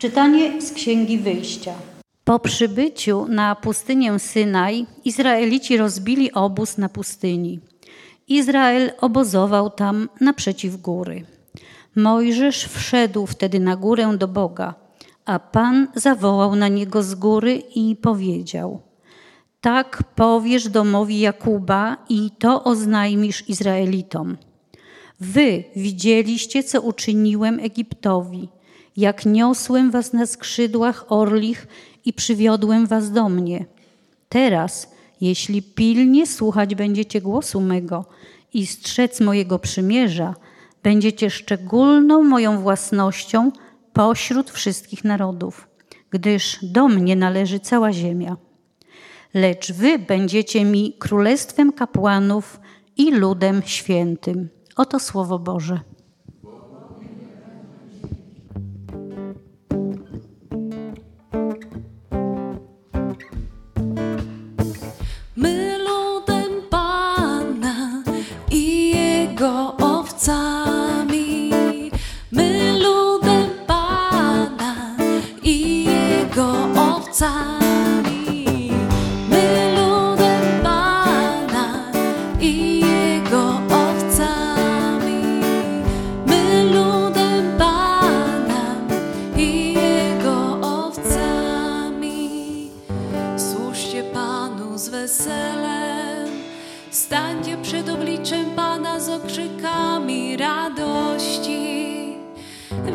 Czytanie z Księgi Wyjścia. Po przybyciu na pustynię Synaj Izraelici rozbili obóz na pustyni. Izrael obozował tam naprzeciw góry. Mojżesz wszedł wtedy na górę do Boga, a Pan zawołał na niego z góry i powiedział: Tak powiesz domowi Jakuba i to oznajmisz Izraelitom. Wy widzieliście, co uczyniłem Egiptowi jak niosłem was na skrzydłach orlich i przywiodłem was do mnie. Teraz, jeśli pilnie słuchać będziecie głosu mego i strzec mojego przymierza, będziecie szczególną moją własnością pośród wszystkich narodów, gdyż do mnie należy cała ziemia. Lecz wy będziecie mi królestwem kapłanów i ludem świętym. Oto słowo Boże.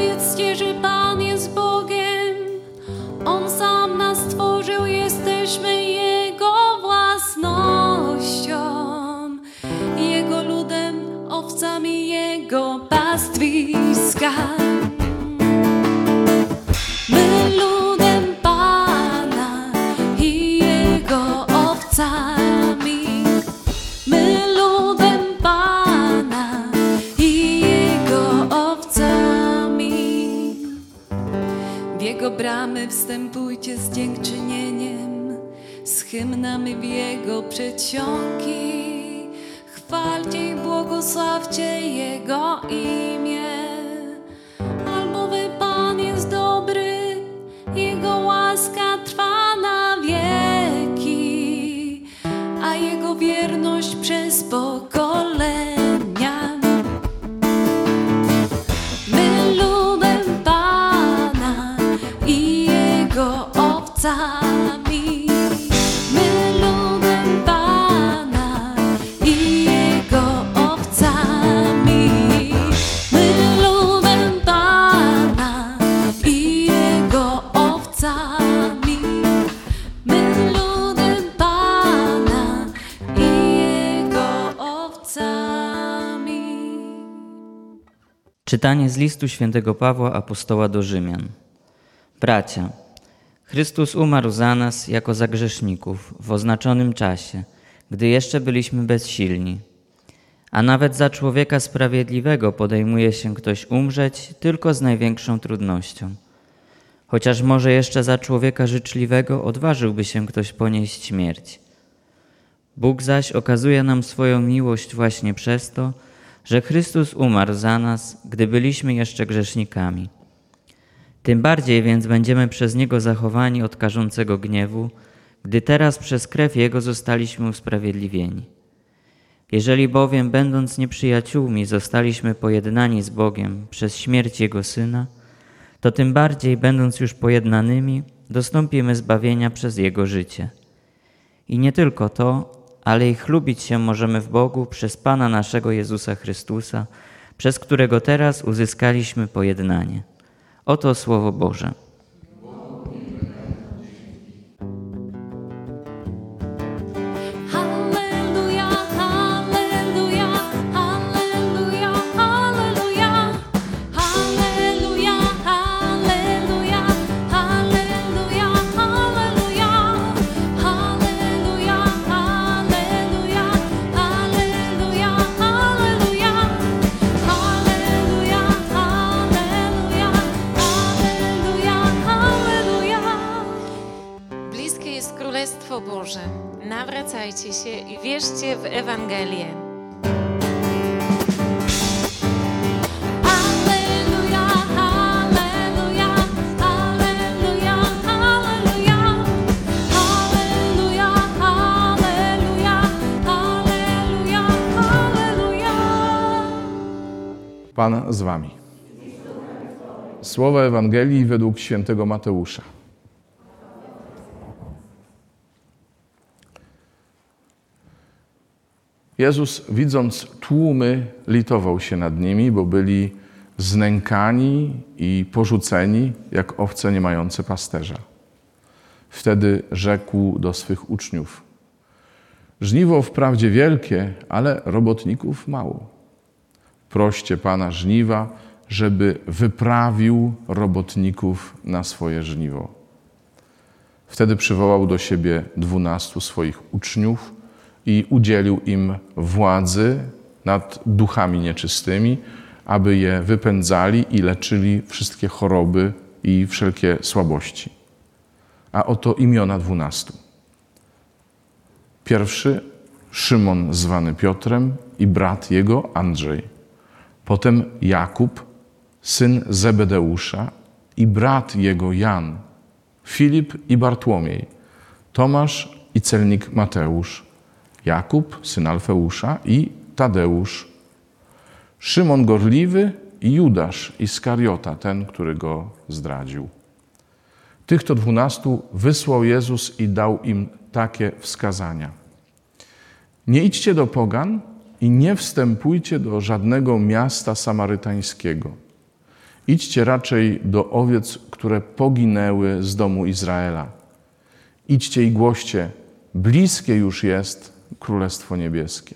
wiedzcie, że Pan jest Bogiem. On sam nas stworzył, jesteśmy Jego własnością. Jego ludem, owcami Jego pastwiska. Bramy wstępujcie z dziękczynieniem, z hymnami w Jego przedsionki. Chwalcie i błogosławcie Jego imię. Czytanie z listu świętego Pawła apostoła do Rzymian. Bracia, Chrystus umarł za nas jako za grzeszników w oznaczonym czasie, gdy jeszcze byliśmy bezsilni. A nawet za człowieka sprawiedliwego podejmuje się ktoś umrzeć tylko z największą trudnością. Chociaż może jeszcze za człowieka życzliwego odważyłby się ktoś ponieść śmierć. Bóg zaś okazuje nam swoją miłość właśnie przez to, Chrystus umarł za nas, gdy byliśmy jeszcze grzesznikami. Tym bardziej więc będziemy przez Niego zachowani od karzącego gniewu, gdy teraz przez krew Jego zostaliśmy usprawiedliwieni. Jeżeli bowiem, będąc nieprzyjaciółmi, zostaliśmy pojednani z Bogiem przez śmierć Jego Syna, to tym bardziej, będąc już pojednanymi, dostąpimy zbawienia przez Jego życie. I nie tylko to, ale i chlubić się możemy w Bogu przez Pana naszego Jezusa Chrystusa, przez którego teraz uzyskaliśmy pojednanie. Oto Słowo Boże. Ewangelię. Pan z wami. Słowa Ewangelii według świętego Mateusza. Jezus, widząc tłumy, litował się nad nimi, bo byli znękani i porzuceni, jak owce nie mające pasterza. Wtedy rzekł do swych uczniów: Żniwo wprawdzie wielkie, ale robotników mało. Proście Pana żniwa, żeby wyprawił robotników na swoje żniwo. Wtedy przywołał do siebie dwunastu swoich uczniów i udzielił im władzy nad duchami nieczystymi, aby je wypędzali i leczyli wszystkie choroby i wszelkie słabości. A oto imiona dwunastu. Pierwszy Szymon zwany Piotrem i brat jego Andrzej. Potem Jakub, syn Zebedeusza i brat jego Jan, Filip i Bartłomiej, Tomasz i celnik Mateusz, Jakub, syn Alfeusza i Tadeusz, Szymon Gorliwy i Judasz Iskariota, ten, który go zdradził. Tych to dwunastu wysłał Jezus i dał im takie wskazania. Nie idźcie do pogan i nie wstępujcie do żadnego miasta samarytańskiego. Idźcie raczej do owiec, które poginęły z domu Izraela. Idźcie i głoście, bliskie już jest Królestwo Niebieskie.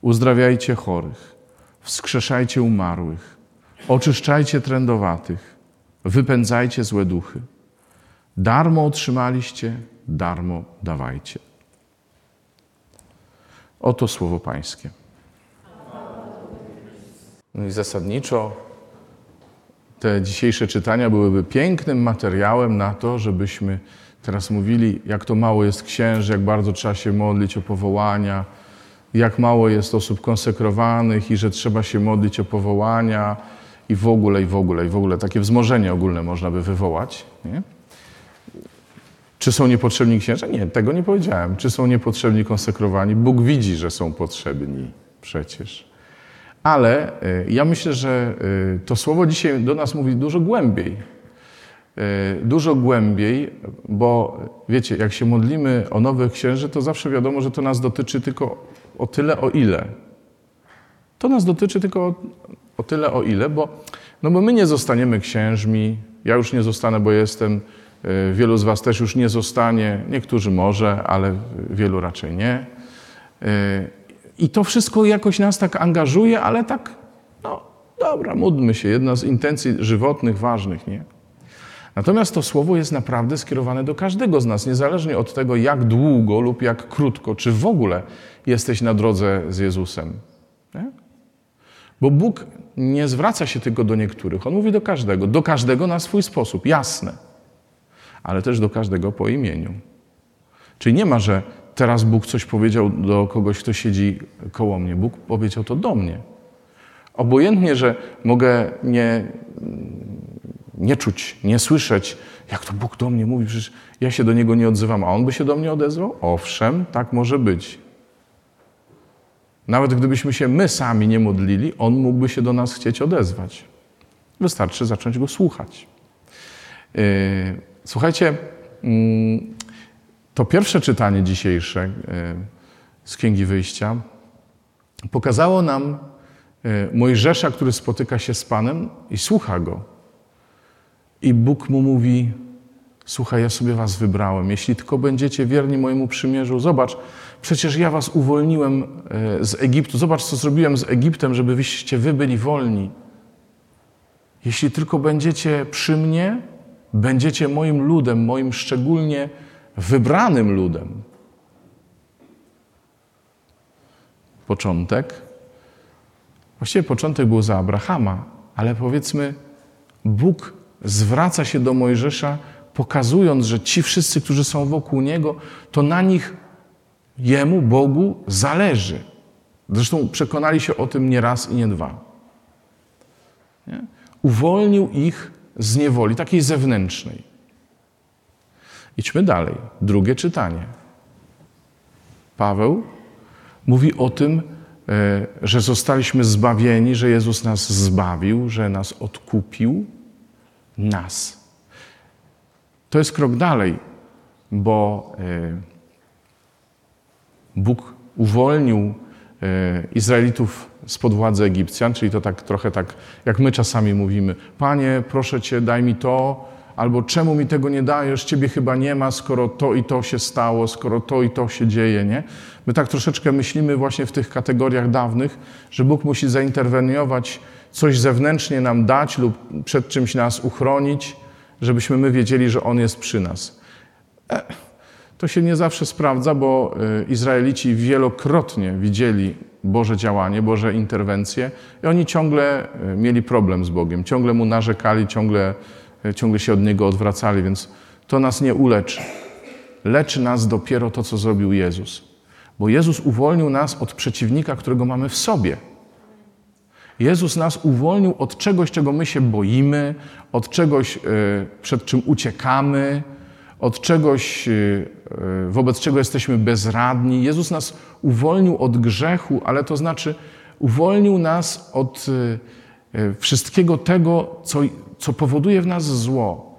Uzdrawiajcie chorych, wskrzeszajcie umarłych, oczyszczajcie trędowatych, wypędzajcie złe duchy. Darmo otrzymaliście, darmo dawajcie. Oto słowo Pańskie. No i zasadniczo te dzisiejsze czytania byłyby pięknym materiałem na to, żebyśmy teraz mówili, jak to mało jest księży, jak bardzo trzeba się modlić o powołania, jak mało jest osób konsekrowanych i że trzeba się modlić o powołania i w ogóle, i w ogóle, i w ogóle. Takie wzmożenie ogólne można by wywołać. Nie? Czy są niepotrzebni księża? Nie, tego nie powiedziałem. Czy są niepotrzebni konsekrowani? Bóg widzi, że są potrzebni przecież. Ale y, ja myślę, że y, to słowo dzisiaj do nas mówi dużo głębiej. Y, dużo głębiej, bo wiecie, jak się modlimy o nowych księży, to zawsze wiadomo, że to nas dotyczy tylko o tyle, o ile. To nas dotyczy tylko o, o tyle, o ile, bo, no bo my nie zostaniemy księżmi. Ja już nie zostanę, bo jestem Y, wielu z Was też już nie zostanie, niektórzy może, ale wielu raczej nie. Y, I to wszystko jakoś nas tak angażuje, ale tak, no dobra, módlmy się. Jedna z intencji żywotnych, ważnych, nie? Natomiast to słowo jest naprawdę skierowane do każdego z nas, niezależnie od tego, jak długo lub jak krótko, czy w ogóle jesteś na drodze z Jezusem. Nie? Bo Bóg nie zwraca się tylko do niektórych, On mówi do każdego, do każdego na swój sposób, jasne ale też do każdego po imieniu. Czyli nie ma, że teraz Bóg coś powiedział do kogoś, kto siedzi koło mnie. Bóg powiedział to do mnie. Obojętnie, że mogę nie, nie czuć, nie słyszeć, jak to Bóg do mnie mówi, przecież ja się do Niego nie odzywam, a On by się do mnie odezwał? Owszem, tak może być. Nawet gdybyśmy się my sami nie modlili, On mógłby się do nas chcieć odezwać. Wystarczy zacząć Go słuchać. Yy, Słuchajcie, mm, to pierwsze czytanie dzisiejsze e, z Księgi Wyjścia pokazało nam e, Mojżesza, który spotyka się z Panem i słucha Go. I Bóg mu mówi, słuchaj, ja sobie was wybrałem. Jeśli tylko będziecie wierni mojemu przymierzu, zobacz, przecież ja was uwolniłem e, z Egiptu. Zobacz, co zrobiłem z Egiptem, żeby wyście wy byli wolni. Jeśli tylko będziecie przy mnie, Będziecie moim ludem, moim szczególnie wybranym ludem. Początek. Właściwie początek był za Abrahama, ale powiedzmy, Bóg zwraca się do Mojżesza, pokazując, że ci wszyscy, którzy są wokół niego, to na nich jemu, Bogu, zależy. Zresztą przekonali się o tym nie raz i nie dwa. Nie? Uwolnił ich z niewoli, takiej zewnętrznej. Idźmy dalej. Drugie czytanie. Paweł mówi o tym, e, że zostaliśmy zbawieni, że Jezus nas zbawił, że nas odkupił. Nas. To jest krok dalej, bo e, Bóg uwolnił Izraelitów spod władzy Egipcjan, czyli to tak trochę tak, jak my czasami mówimy: Panie, proszę Cię, daj mi to, albo czemu mi tego nie dajesz, Ciebie chyba nie ma, skoro to i to się stało, skoro to i to się dzieje, nie? My tak troszeczkę myślimy właśnie w tych kategoriach dawnych, że Bóg musi zainterweniować, coś zewnętrznie nam dać lub przed czymś nas uchronić, żebyśmy my wiedzieli, że On jest przy nas. E, to się nie zawsze sprawdza, bo e, Izraelici wielokrotnie widzieli Boże działanie, Boże interwencje i oni ciągle e, mieli problem z Bogiem, ciągle Mu narzekali, ciągle, ciągle się od Niego odwracali, więc to nas nie uleczy. Leczy nas dopiero to, co zrobił Jezus. Bo Jezus uwolnił nas od przeciwnika, którego mamy w sobie. Jezus nas uwolnił od czegoś, czego my się boimy, od czegoś, przed czym uciekamy, od czegoś, y, y, wobec czego jesteśmy bezradni. Jezus nas uwolnił od grzechu, ale to znaczy uwolnił nas od wszystkiego tego, co, co powoduje w nas zło.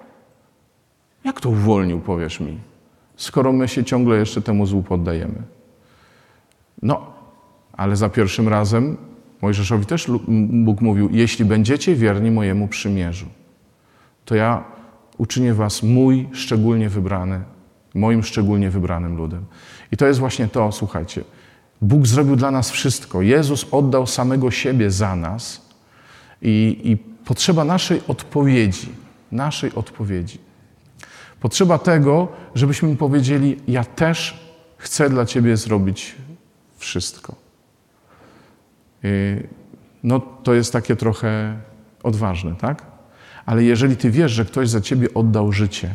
Jak to uwolnił, powiesz mi, skoro my się ciągle jeszcze temu złu poddajemy? No, ale za pierwszym razem Mojżeszowi też Bóg mówił: Jeśli będziecie wierni mojemu przymierzu, to ja uczynię was mój szczególnie wybrany, moim szczególnie wybranym ludem. I to jest właśnie to, słuchajcie. Bóg zrobił dla nas wszystko. Jezus oddał samego siebie za nas i, i potrzeba naszej odpowiedzi, naszej odpowiedzi. Potrzeba tego, żebyśmy powiedzieli: Ja też chcę dla Ciebie zrobić wszystko. No, to jest takie trochę odważne, tak? Ale jeżeli ty wiesz, że ktoś za ciebie oddał życie,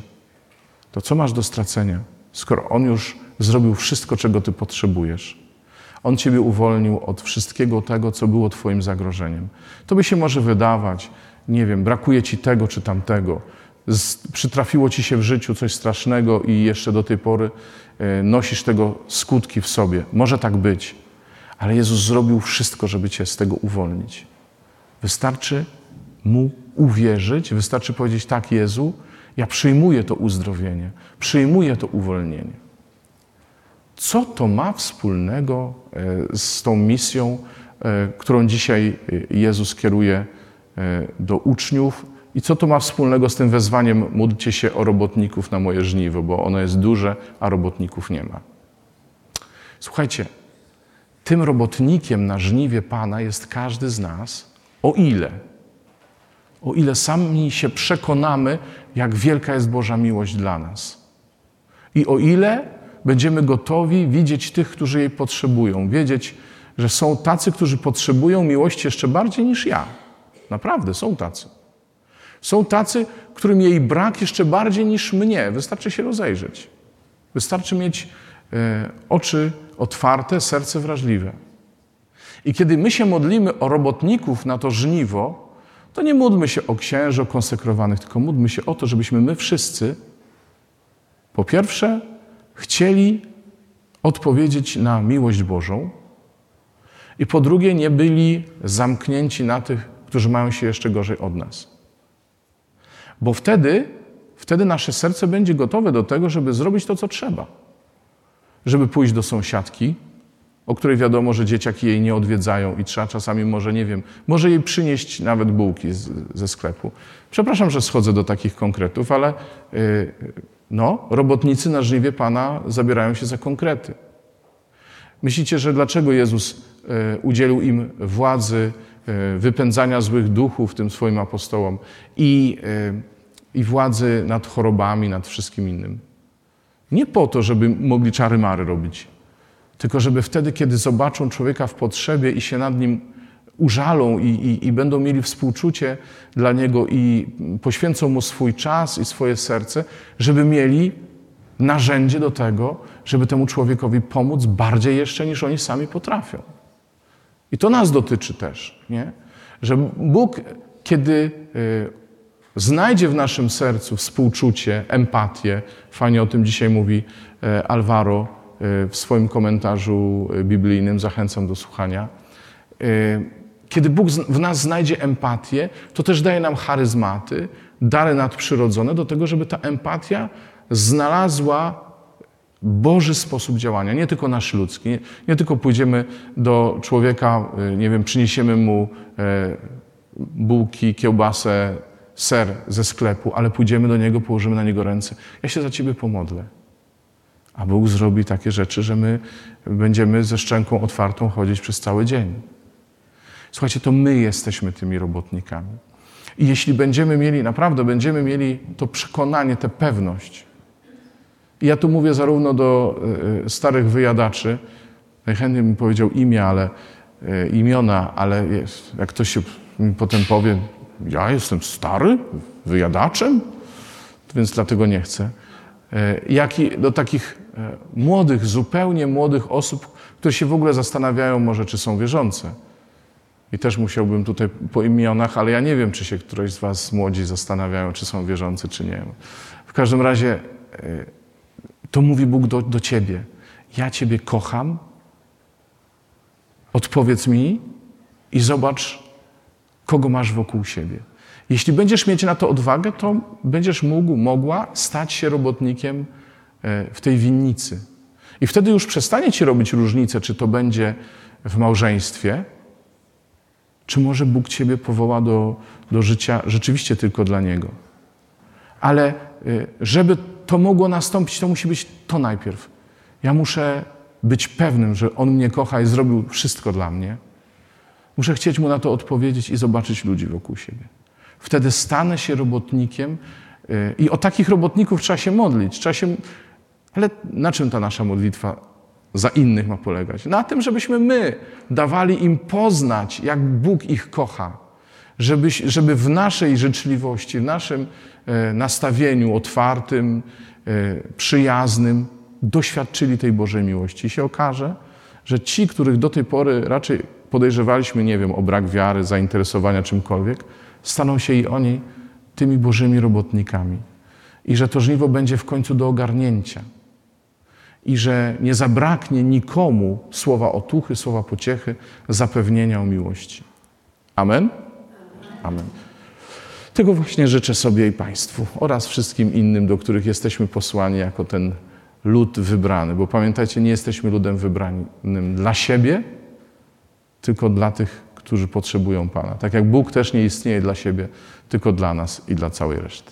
to co masz do stracenia, skoro on już zrobił wszystko, czego ty potrzebujesz? On ciebie uwolnił od wszystkiego tego, co było twoim zagrożeniem. To by się może wydawać, nie wiem, brakuje ci tego czy tamtego, przytrafiło ci się w życiu coś strasznego i jeszcze do tej pory e, nosisz tego skutki w sobie. Może tak być, ale Jezus zrobił wszystko, żeby cię z tego uwolnić. Wystarczy mu uwierzyć, wystarczy powiedzieć: Tak, Jezu, ja przyjmuję to uzdrowienie, przyjmuję to uwolnienie. Co to ma wspólnego e, z tą misją, e, którą dzisiaj e, Jezus kieruje do uczniów? I co to ma wspólnego z tym wezwaniem módlcie się o robotników na moje żniwo, bo ono jest duże, a robotników nie ma. Słuchajcie, tym robotnikiem na żniwie Pana jest każdy z nas, o ile o ile sami się przekonamy, jak wielka jest Boża miłość dla nas. I o ile będziemy gotowi widzieć tych, którzy jej potrzebują, wiedzieć, że są tacy, którzy potrzebują miłości jeszcze bardziej niż ja. Naprawdę, są tacy. Są tacy, którym jej brak jeszcze bardziej niż mnie. Wystarczy się rozejrzeć. Wystarczy mieć e, oczy otwarte, serce wrażliwe. I kiedy my się modlimy o robotników na to żniwo, to nie módlmy się o księży, o konsekrowanych, tylko módlmy się o to, żebyśmy my wszyscy, po pierwsze, chcieli odpowiedzieć na miłość Bożą, i po drugie, nie byli zamknięci na tych, którzy mają się jeszcze gorzej od nas. Bo wtedy, wtedy nasze serce będzie gotowe do tego, żeby zrobić to, co trzeba. Żeby pójść do sąsiadki, o której wiadomo, że dzieciaki jej nie odwiedzają i trzeba czasami może, nie wiem, może jej przynieść nawet bułki z, ze sklepu. Przepraszam, że schodzę do takich konkretów, ale yy, no, robotnicy na żniwie Pana zabierają się za konkrety. Myślicie, że dlaczego Jezus yy, udzielił im władzy yy, wypędzania złych duchów tym swoim apostołom i, yy, i władzy nad chorobami, nad wszystkim innym? Nie po to, żeby mogli czary mary robić, tylko żeby wtedy, kiedy zobaczą człowieka w potrzebie i się nad nim użalą i, i, i, będą mieli współczucie dla niego i poświęcą mu swój czas i swoje serce, żeby mieli narzędzie do tego, żeby temu człowiekowi pomóc bardziej jeszcze niż oni sami potrafią. I to nas dotyczy też, nie? Że Bóg, kiedy y, znajdzie w naszym sercu współczucie, empatię, fajnie o tym dzisiaj mówi y, Alvaro, w swoim komentarzu biblijnym, zachęcam do słuchania, kiedy Bóg w nas znajdzie empatię, to też daje nam charyzmaty, dary nadprzyrodzone do tego, żeby ta empatia znalazła Boży sposób działania, nie tylko nasz ludzki. Nie, nie tylko pójdziemy do człowieka, nie wiem, przyniesiemy mu e, bułki, kiełbasę, ser ze sklepu, ale pójdziemy do niego, położymy na niego ręce. Ja się za ciebie pomodlę. A Bóg zrobi takie rzeczy, że my będziemy ze szczęką otwartą chodzić przez cały dzień. Słuchajcie, to my jesteśmy tymi robotnikami. I jeśli będziemy mieli, naprawdę będziemy mieli to przekonanie, tę pewność. I ja tu mówię zarówno do y, starych wyjadaczy, najchętniej bym powiedział imię, ale y, imiona, ale jak ktoś się potem powie, ja jestem stary wyjadaczem, więc dlatego nie chcę. Y, jak i do takich młodych, zupełnie młodych osób, które się w ogóle zastanawiają może, czy są wierzące. I też musiałbym tutaj po imionach, ale ja nie wiem, czy się któreś z Was młodzi zastanawiają, czy są wierzący, czy nie. W każdym razie e, to mówi Bóg do, do Ciebie. Ja Ciebie kocham. Odpowiedz mi i zobacz, kogo masz wokół siebie. Jeśli będziesz mieć na to odwagę, to będziesz mógł, mogła stać się robotnikiem e, w tej winnicy. I wtedy już przestanie ci robić różnicę, czy to będzie w małżeństwie, czy może Bóg Ciebie powoła do, do życia rzeczywiście tylko dla Niego? Ale y, żeby to mogło nastąpić, to musi być to najpierw. Ja muszę być pewnym, że On mnie kocha i zrobił wszystko dla mnie. Muszę chcieć Mu na to odpowiedzieć i zobaczyć ludzi wokół siebie. Wtedy stanę się robotnikiem y, i o takich robotników trzeba się modlić. Trzeba się... Ale na czym ta nasza modlitwa za innych ma polegać? Na tym, żebyśmy my dawali im poznać, jak Bóg ich kocha. Żeby, żeby w naszej życzliwości, w naszym e, nastawieniu otwartym, e, przyjaznym doświadczyli tej Bożej miłości. I się okaże, że ci, których do tej pory raczej podejrzewaliśmy, nie wiem, o brak wiary, zainteresowania czymkolwiek, staną się i oni tymi Bożymi robotnikami. I że to żniwo będzie w końcu do ogarnięcia i że nie zabraknie nikomu słowa otuchy, słowa pociechy, zapewnienia o miłości. Amen? Amen. Tego właśnie życzę sobie i Państwu oraz wszystkim innym, do których jesteśmy posłani jako ten lud wybrany. Bo pamiętajcie, nie jesteśmy ludem wybranym dla siebie, tylko dla tych, którzy potrzebują Pana. Tak jak Bóg też nie istnieje dla siebie, tylko dla nas i dla całej reszty.